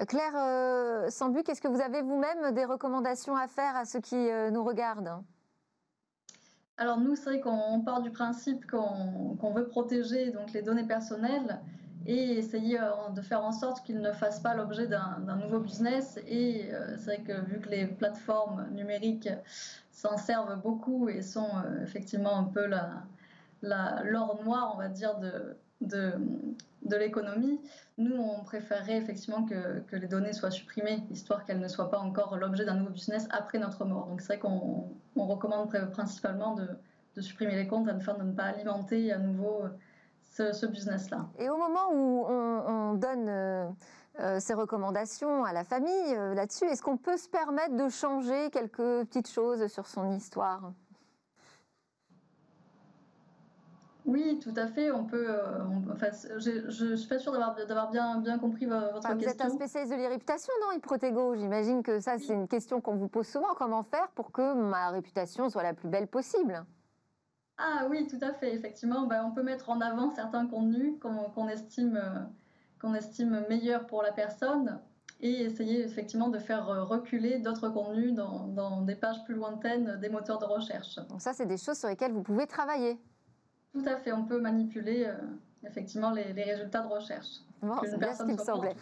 Claire euh, Sambuc, est-ce que vous avez vous-même des recommandations à faire à ceux qui euh, nous regardent? Alors nous, c'est vrai qu'on part du principe qu'on veut protéger donc les données personnelles et essayer de faire en sorte qu'ils ne fassent pas l'objet d'un nouveau business. Et c'est vrai que vu que les plateformes numériques s'en servent beaucoup et sont effectivement un peu l'or noir, on va dire, de, de l'économie. Nous, on préférerait effectivement que, les données soient supprimées, histoire qu'elles ne soient pas encore l'objet d'un nouveau business après notre mort. Donc c'est vrai qu'on on recommande principalement de, supprimer les comptes afin de ne pas alimenter à nouveau ce, ce business-là. Et au moment où on, on donne euh, euh, ces recommandations à la famille euh, là-dessus, est-ce qu'on peut se permettre de changer quelques petites choses sur son histoire? Oui, tout à fait. On peut. Euh, enfin, je ne suis pas sûre d'avoir bien, bien compris votre question. Vous êtes un spécialiste de l'irréputation, non, Iprotego J'imagine que ça, c'est une question qu'on vous pose souvent. Comment faire pour que ma réputation soit la plus belle possible? Ah oui, tout à fait. Effectivement, ben, on peut mettre en avant certains contenus qu'on estime, euh, qu'on estime meilleurs pour la personne et essayer effectivement de faire euh, reculer d'autres contenus dans, dans des pages plus lointaines des moteurs de recherche. Donc ça, c'est des choses sur lesquelles vous pouvez travailler. Tout à fait, on peut manipuler euh, effectivement les, résultats de recherche. c'est bien ce qu'il me semblait.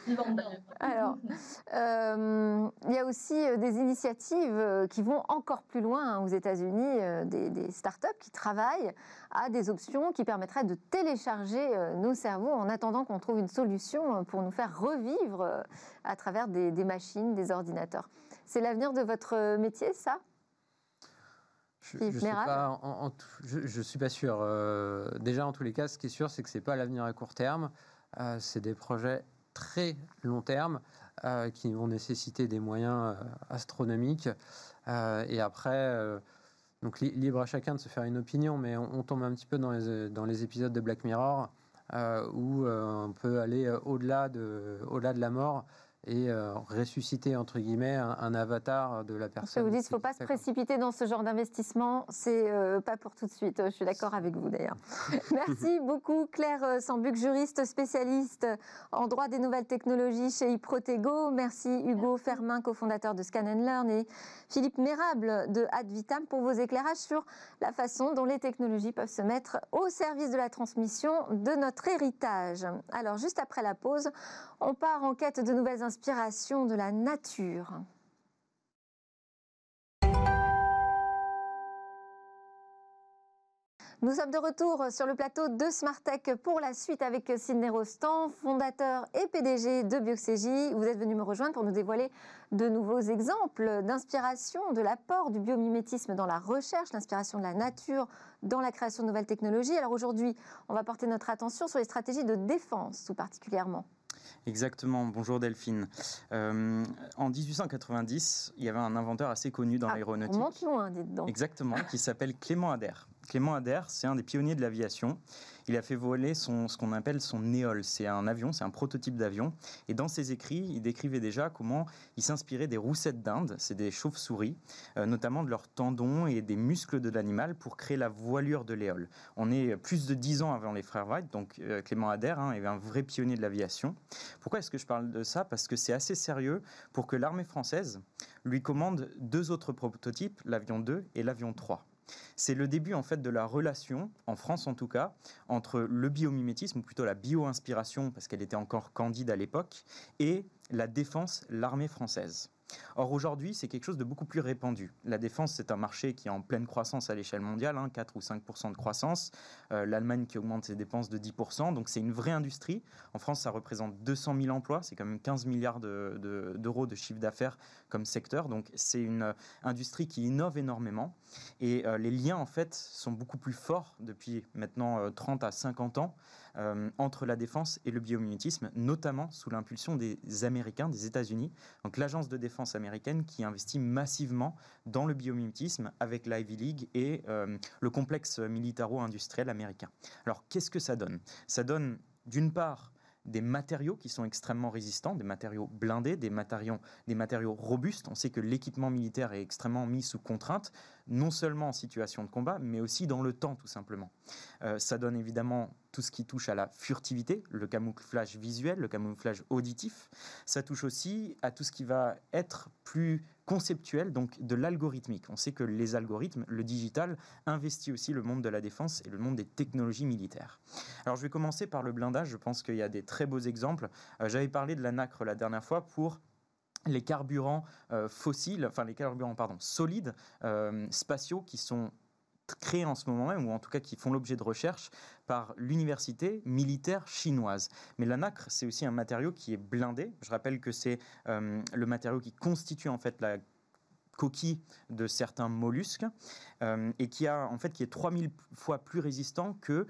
Alors, euh, il y a aussi euh, des initiatives qui vont encore plus loin hein, aux États-Unis, des, des, startups qui travaillent à des options qui permettraient de télécharger nos cerveaux en attendant qu'on trouve une solution pour nous faire revivre à travers des machines, des ordinateurs. C'est l'avenir de votre métier, ça? Je ne suis pas sûr. Euh, déjà, en tous les cas, ce qui est sûr, c'est que ce n'est pas l'avenir à court terme. Euh, c'est des projets très long terme euh, qui vont nécessiter des moyens astronomiques. et après, donc libre à chacun de se faire une opinion, mais on, tombe un petit peu dans les, dans les épisodes de Black Mirror où on peut aller au-delà de, au-delà de la mort et euh, ressusciter entre guillemets un, avatar de la personne. Je vous dis, il ne faut pas se précipiter dans ce genre d'investissement, c'est euh, pas pour tout de suite. Je suis d'accord avec vous d'ailleurs. Merci beaucoup Claire euh, Sambuc, juriste spécialiste en droit des nouvelles technologies chez Iprotego. Merci Hugo Fermin, cofondateur de Scan Learn et Philippe Mérable de Advitam pour vos éclairages sur la façon dont les technologies peuvent se mettre au service de la transmission de notre héritage. Alors juste après la pause, on part en quête de nouvelles inspirations de la nature. Nous sommes de retour sur le plateau de Smartech pour la suite avec Sidney Rostand, fondateur et PDG de Bioxégie. Vous êtes venu me rejoindre pour nous dévoiler de nouveaux exemples d'inspiration, de l'apport du biomimétisme dans la recherche, l'inspiration de la nature dans la création de nouvelles technologies. Alors aujourd'hui, on va porter notre attention sur les stratégies de défense tout particulièrement. Exactement, bonjour Delphine. Euh, en 1890, il y avait un inventeur assez connu dans ah, l'aéronautique. On monte loin, dites donc. Exactement, qui s'appelle Clément Ader. Clément Adair, c'est un des pionniers de l'aviation. Il a fait voler son, ce qu'on appelle son Néol. C'est un avion, c'est un prototype d'avion. Et dans ses écrits, il décrivait déjà comment il s'inspirait des roussettes d'Inde, c'est des chauves-souris, euh, notamment de leurs tendons et des muscles de l'animal pour créer la voilure de l'éole. On est plus de dix ans avant les frères Wright, donc euh, Clément Adair hein, est un vrai pionnier de l'aviation. Pourquoi est-ce que je parle de ça? Parce que c'est assez sérieux pour que l'armée française lui commande deux autres prototypes, l'avion 2 et l'avion 3. C'est le début en fait de la relation, en France en tout cas, entre le biomimétisme, ou plutôt la bio-inspiration, parce qu'elle était encore candide à l'époque, et la défense, l'armée française. Or aujourd'hui, c'est quelque chose de beaucoup plus répandu. La défense, c'est un marché qui est en pleine croissance à l'échelle mondiale, 4 hein, ou 5% de croissance. Euh, L'Allemagne qui augmente ses dépenses de 10% donc c'est une vraie industrie. En France, ça représente 200 000 emplois, c'est quand même 15 milliards d'euros de, chiffre d'affaires comme secteur. Donc c'est une euh, industrie qui innove énormément. Et euh, les liens, en fait, sont beaucoup plus forts depuis maintenant 30 à 50 ans euh, entre la défense et le biomimétisme, notamment sous l'impulsion des Américains, des États-Unis. Donc l'agence de défense américaine qui investit massivement dans le biomimétisme avec l'Ivy League et euh, le complexe militaro-industriel américain. Alors qu'est-ce que ça donne? Ça donne d'une part des matériaux qui sont extrêmement résistants, des matériaux blindés, des matériaux, robustes. On sait que l'équipement militaire est extrêmement mis sous contrainte, non seulement en situation de combat, mais aussi dans le temps, tout simplement. Euh, ça donne évidemment tout ce qui touche à la furtivité, le camouflage visuel, le camouflage auditif. Ça touche aussi à tout ce qui va être plus conceptuel, donc de l'algorithmique. On sait que les algorithmes, le digital, investit aussi le monde de la défense et le monde des technologies militaires. Alors je vais commencer par le blindage, je pense qu'il y a des très beaux exemples. Euh, j'avais parlé de la nacre la dernière fois pour les carburants euh, fossiles, enfin les carburants pardon, solides, euh, spatiaux qui sont créés en ce moment même, ou en tout cas qui font l'objet de recherche par l'université militaire chinoise. Mais la nacre, c'est aussi un matériau qui est blindé. Je rappelle que c'est euh, le matériau qui constitue en fait la coquille de certains mollusques et qui a en fait qui est 3000 fois plus résistant que euh,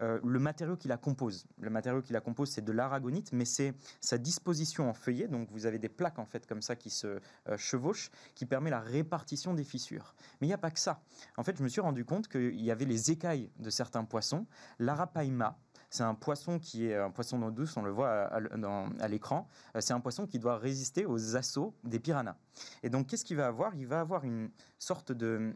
le matériau qui la compose. Le matériau qui la compose, c'est de l'aragonite, mais c'est sa disposition en feuillet. Donc vous avez des plaques en fait comme ça qui se euh, chevauchent, qui permet la répartition des fissures. Mais il n'y a pas que ça. En fait, je me suis rendu compte qu'il y avait les écailles de certains poissons. L'arapaima, c'est un poisson qui est un poisson d'eau douce, on le voit à, l'écran. Euh, c'est un poisson qui doit résister aux assauts des piranhas. Et donc, qu'est-ce qu'il va avoir? Il va avoir une sorte de,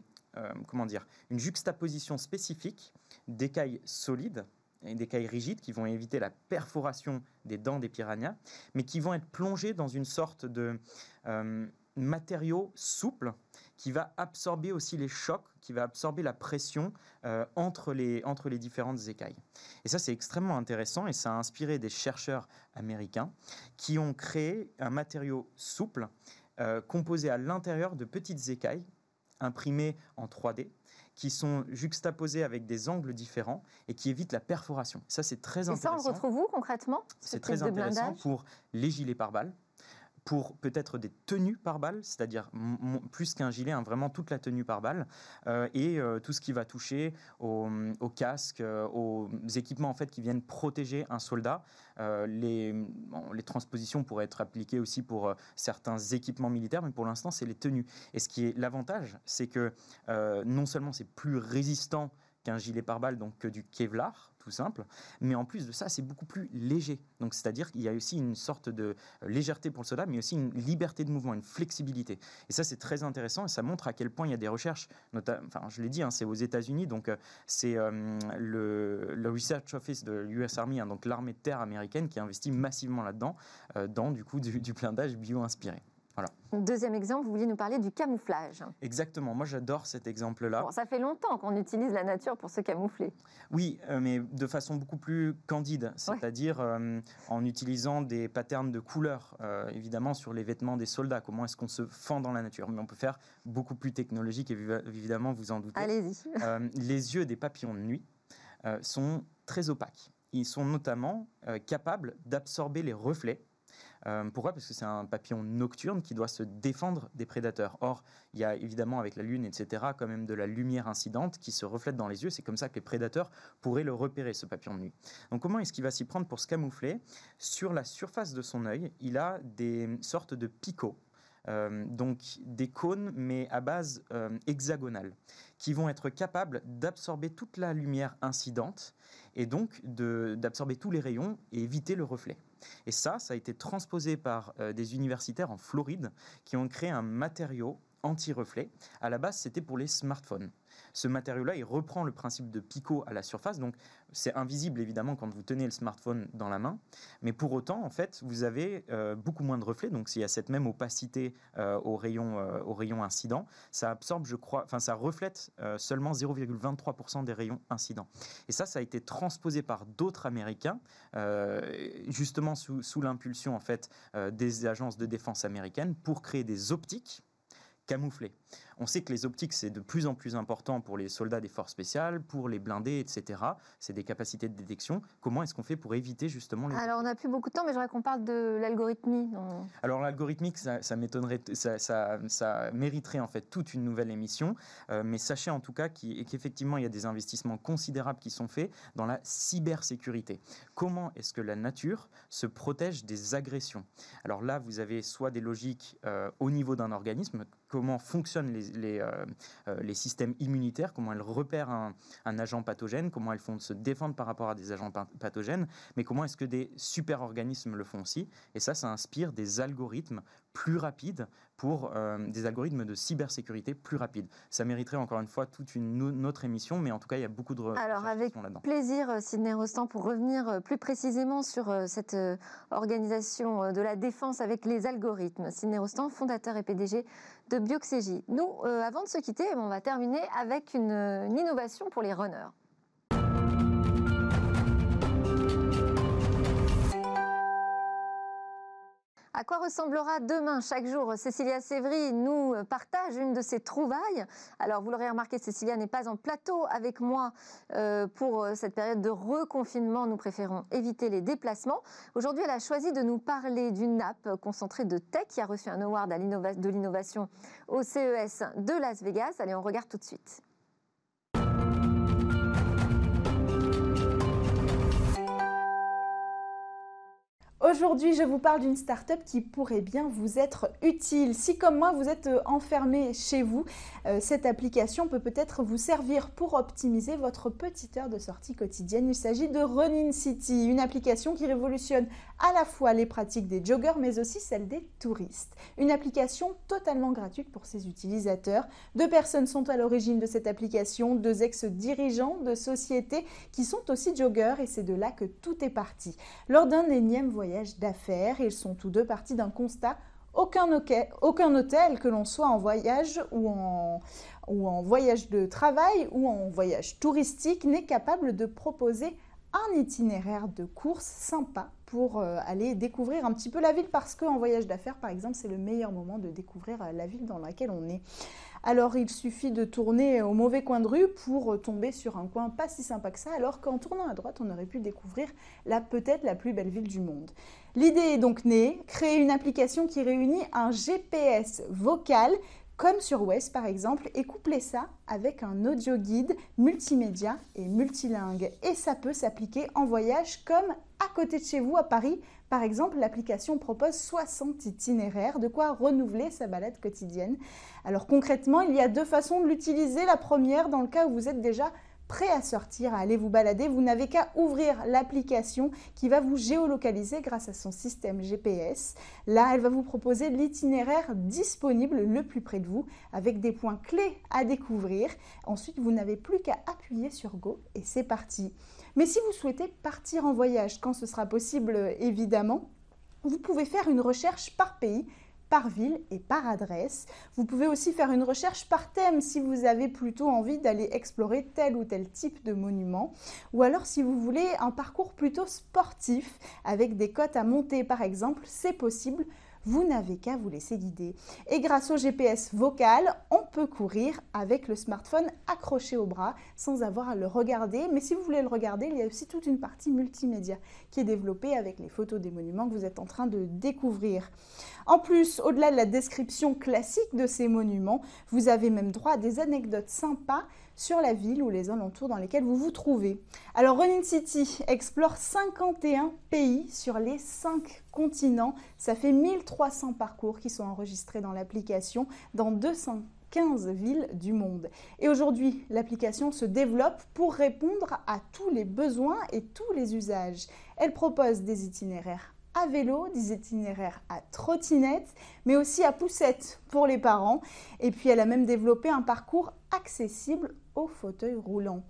comment dire, une juxtaposition spécifique d'écailles solides et d'écailles rigides qui vont éviter la perforation des dents des piranhas, mais qui vont être plongées dans une sorte de euh, matériau souple qui va absorber aussi les chocs, qui va absorber la pression euh, entre, les, entre les différentes écailles. Et ça, c'est extrêmement intéressant et ça a inspiré des chercheurs américains qui ont créé un matériau souple euh, composé à l'intérieur de petites écailles imprimées en 3D qui sont juxtaposés avec des angles différents et qui évitent la perforation. Ça, c'est très intéressant. Et ça, on le retrouve où concrètement C'est très intéressant pour les gilets pare-balles pour peut-être des tenues par balle, c'est-à-dire plus qu'un gilet, hein, vraiment toute la tenue par balle, euh, et euh, tout ce qui va toucher aux, casques, euh, aux équipements en fait qui viennent protéger un soldat. les, les transpositions pourraient être appliquées aussi pour certains équipements militaires, mais pour l'instant c'est les tenues. Et ce qui est l'avantage, c'est que non seulement c'est plus résistant qu'un gilet pare-balles, donc que du Kevlar, tout simple. Mais en plus de ça, c'est beaucoup plus léger. Donc, c'est-à-dire qu'il y a aussi une sorte de euh, légèreté pour le soldat, mais aussi une liberté de mouvement, une flexibilité. Et ça, c'est très intéressant et ça montre à quel point il y a des recherches, notamment, enfin, je l'ai dit, hein, c'est aux États-Unis, donc euh, c'est euh, le, Research Office de l'US Army, hein, donc l'armée de terre américaine, qui investit massivement là-dedans, dans du coup du, du blindage bio-inspiré. Deuxième exemple, vous vouliez nous parler du camouflage. Exactement, moi j'adore cet exemple-là. ça fait longtemps qu'on utilise la nature pour se camoufler. Oui, euh, mais de façon beaucoup plus candide, c'est-à-dire euh, en utilisant des patterns de couleurs, euh, évidemment sur les vêtements des soldats. Comment est-ce qu'on se fend dans la nature Mais on peut faire beaucoup plus technologique, évidemment, vous en doutez. Allez-y. les yeux des papillons de nuit sont très opaques. Ils sont notamment capables d'absorber les reflets euh, pourquoi? Parce que c'est un papillon nocturne qui doit se défendre des prédateurs. Or, il y a évidemment avec la lune, etc., quand même de la lumière incidente qui se reflète dans les yeux. C'est comme ça que les prédateurs pourraient le repérer, ce papillon de nuit. Donc comment est-ce qu'il va s'y prendre pour se camoufler? Sur la surface de son œil, il a des sortes de picots donc des cônes, mais à base hexagonale, qui vont être capables d'absorber toute la lumière incidente et donc d'absorber tous les rayons et éviter le reflet. Et ça, ça a été transposé par des universitaires en Floride qui ont créé un matériau anti-reflet. À la base, c'était pour les smartphones. Ce matériau-là, il reprend le principe de picot à la surface, donc c'est invisible évidemment quand vous tenez le smartphone dans la main, mais pour autant, en fait, vous avez euh, beaucoup moins de reflets, donc s'il y a cette même opacité euh, euh, au rayon incident, ça absorbe, je crois, enfin ça reflète seulement 0,23% des rayons incidents. Et ça, ça a été transposé par d'autres Américains, justement sous l'impulsion en fait des agences de défense américaines pour créer des optiques camouflées. On sait que les optiques, c'est de plus en plus important pour les soldats des forces spéciales, pour les blindés, etc. C'est des capacités de détection. Comment est-ce qu'on fait pour éviter justement les... Alors, on n'a plus beaucoup de temps, mais je voudrais qu'on parle de l'algorithmie. Alors, l'algorithmique, ça, m'étonnerait, ça, mériterait en fait toute une nouvelle émission. Euh, mais sachez en tout cas qu'effectivement, il y a des investissements considérables qui sont faits dans la cybersécurité. Comment est-ce que la nature se protège des agressions? Alors là, vous avez soit des logiques euh, au niveau d'un organisme, comment fonctionnent les euh, euh, les, systèmes immunitaires, comment elles repèrent un, agent pathogène, comment elles font se défendre par rapport à des agents pathogènes, mais comment est-ce que des super-organismes le font aussi. Et ça, ça inspire des algorithmes plus rapides pour euh, des algorithmes de cybersécurité plus rapides. Ça mériterait encore une fois toute une autre émission, mais en tout cas, il y a beaucoup de Alors, avec plaisir, Sidney Rostand, pour revenir plus précisément sur cette organisation de la défense avec les algorithmes. Sidney Rostand, fondateur et PDG de Bioxégie. Nous, euh, avant de se quitter, on va terminer avec une, innovation pour les runners. À quoi ressemblera demain Chaque jour, Cécilia Sévry nous partage une de ses trouvailles. Alors, vous l'aurez remarqué, Cécilia n'est pas en plateau avec moi euh, pour cette période de reconfinement. Nous préférons éviter les déplacements. Aujourd'hui, elle a choisi de nous parler d'une nappe concentrée de tech qui a reçu un award de l'innovation au CES de Las Vegas. Allez, on regarde tout de suite. Aujourd'hui, je vous parle d'une start-up qui pourrait bien vous être utile. Si comme moi, vous êtes euh, enfermé chez vous, euh, cette application peut peut-être vous servir pour optimiser votre petite heure de sortie quotidienne. Il s'agit de Running City, une application qui révolutionne à la fois les pratiques des joggers mais aussi celles des touristes. Une application totalement gratuite pour ses utilisateurs. Deux personnes sont à l'origine de cette application, deux ex-dirigeants de sociétés qui sont aussi joggers et c'est de là que tout est parti. Lors d'un énième voyage d'affaires, ils sont tous deux partis d'un constat. Aucun, aucun, hôtel, que l'on soit en voyage ou en, voyage de travail ou en voyage touristique, n'est capable de proposer un itinéraire de course sympa pour euh, aller découvrir un petit peu la ville. Parce qu'en voyage d'affaires, par exemple, c'est le meilleur moment de découvrir euh, la ville dans laquelle on est. Alors il suffit de tourner au mauvais coin de rue pour tomber sur un coin pas si sympa que ça, alors qu'en tournant à droite, on aurait pu découvrir la peut-être la plus belle ville du monde. L'idée est donc née, créer une application qui réunit un GPS vocal comme sur West par exemple, et coupler ça avec un audio guide multimédia et multilingue. Et ça peut s'appliquer en voyage comme à côté de chez vous à Paris. Par exemple, l'application propose 60 itinéraires, de quoi renouveler sa balade quotidienne. Alors concrètement, il y a deux façons de l'utiliser. La première, dans le cas où vous êtes déjà prêt à sortir, à aller vous balader, vous n'avez qu'à ouvrir l'application qui va vous géolocaliser grâce à son système GPS. Là, elle va vous proposer l'itinéraire disponible le plus près de vous avec des points clés à découvrir. Ensuite, vous n'avez plus qu'à appuyer sur Go et c'est parti. Mais si vous souhaitez partir en voyage, quand ce sera possible évidemment, vous pouvez faire une recherche par pays par ville et par adresse. Vous pouvez aussi faire une recherche par thème si vous avez plutôt envie d'aller explorer tel ou tel type de monument. Ou alors si vous voulez un parcours plutôt sportif avec des côtes à monter par exemple, c'est possible vous n'avez qu'à vous laisser guider. Et grâce au GPS vocal, on peut courir avec le smartphone accroché au bras sans avoir à le regarder. Mais si vous voulez le regarder, il y a aussi toute une partie multimédia qui est développée avec les photos des monuments que vous êtes en train de découvrir. En plus, au-delà de la description classique de ces monuments, vous avez même droit à des anecdotes sympas sur la ville ou les alentours dans lesquels vous vous trouvez. Alors Running City explore 51 pays sur les 5 continents. Ça fait 1300 parcours qui sont enregistrés dans l'application dans 215 villes du monde. Et aujourd'hui, l'application se développe pour répondre à tous les besoins et tous les usages. Elle propose des itinéraires à vélo, des itinéraires à trottinette, mais aussi à poussette pour les parents. Et puis elle a même développé un parcours accessible aux fauteuils roulants.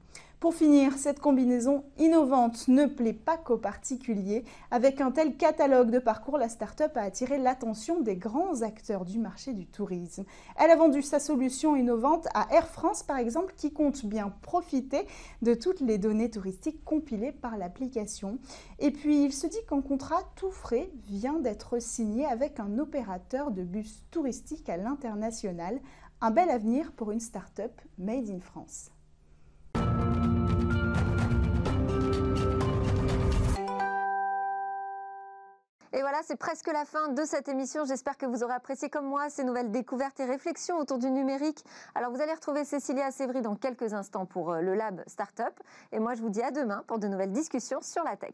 Pour finir, cette combinaison innovante ne plaît pas qu'aux particuliers. Avec un tel catalogue de parcours, la start-up a attiré l'attention des grands acteurs du marché du tourisme. Elle a vendu sa solution innovante à Air France, par exemple, qui compte bien profiter de toutes les données touristiques compilées par l'application. Et puis, il se dit qu'un contrat tout frais vient d'être signé avec un opérateur de bus touristique à l'international. Un bel avenir pour une start-up made in France. Et voilà, c'est presque la fin de cette émission. J'espère que vous aurez apprécié comme moi ces nouvelles découvertes et réflexions autour du numérique. Alors vous allez retrouver Cécilia Sévry dans quelques instants pour euh, le Lab Startup. Et moi, je vous dis à demain pour de nouvelles discussions sur la tech.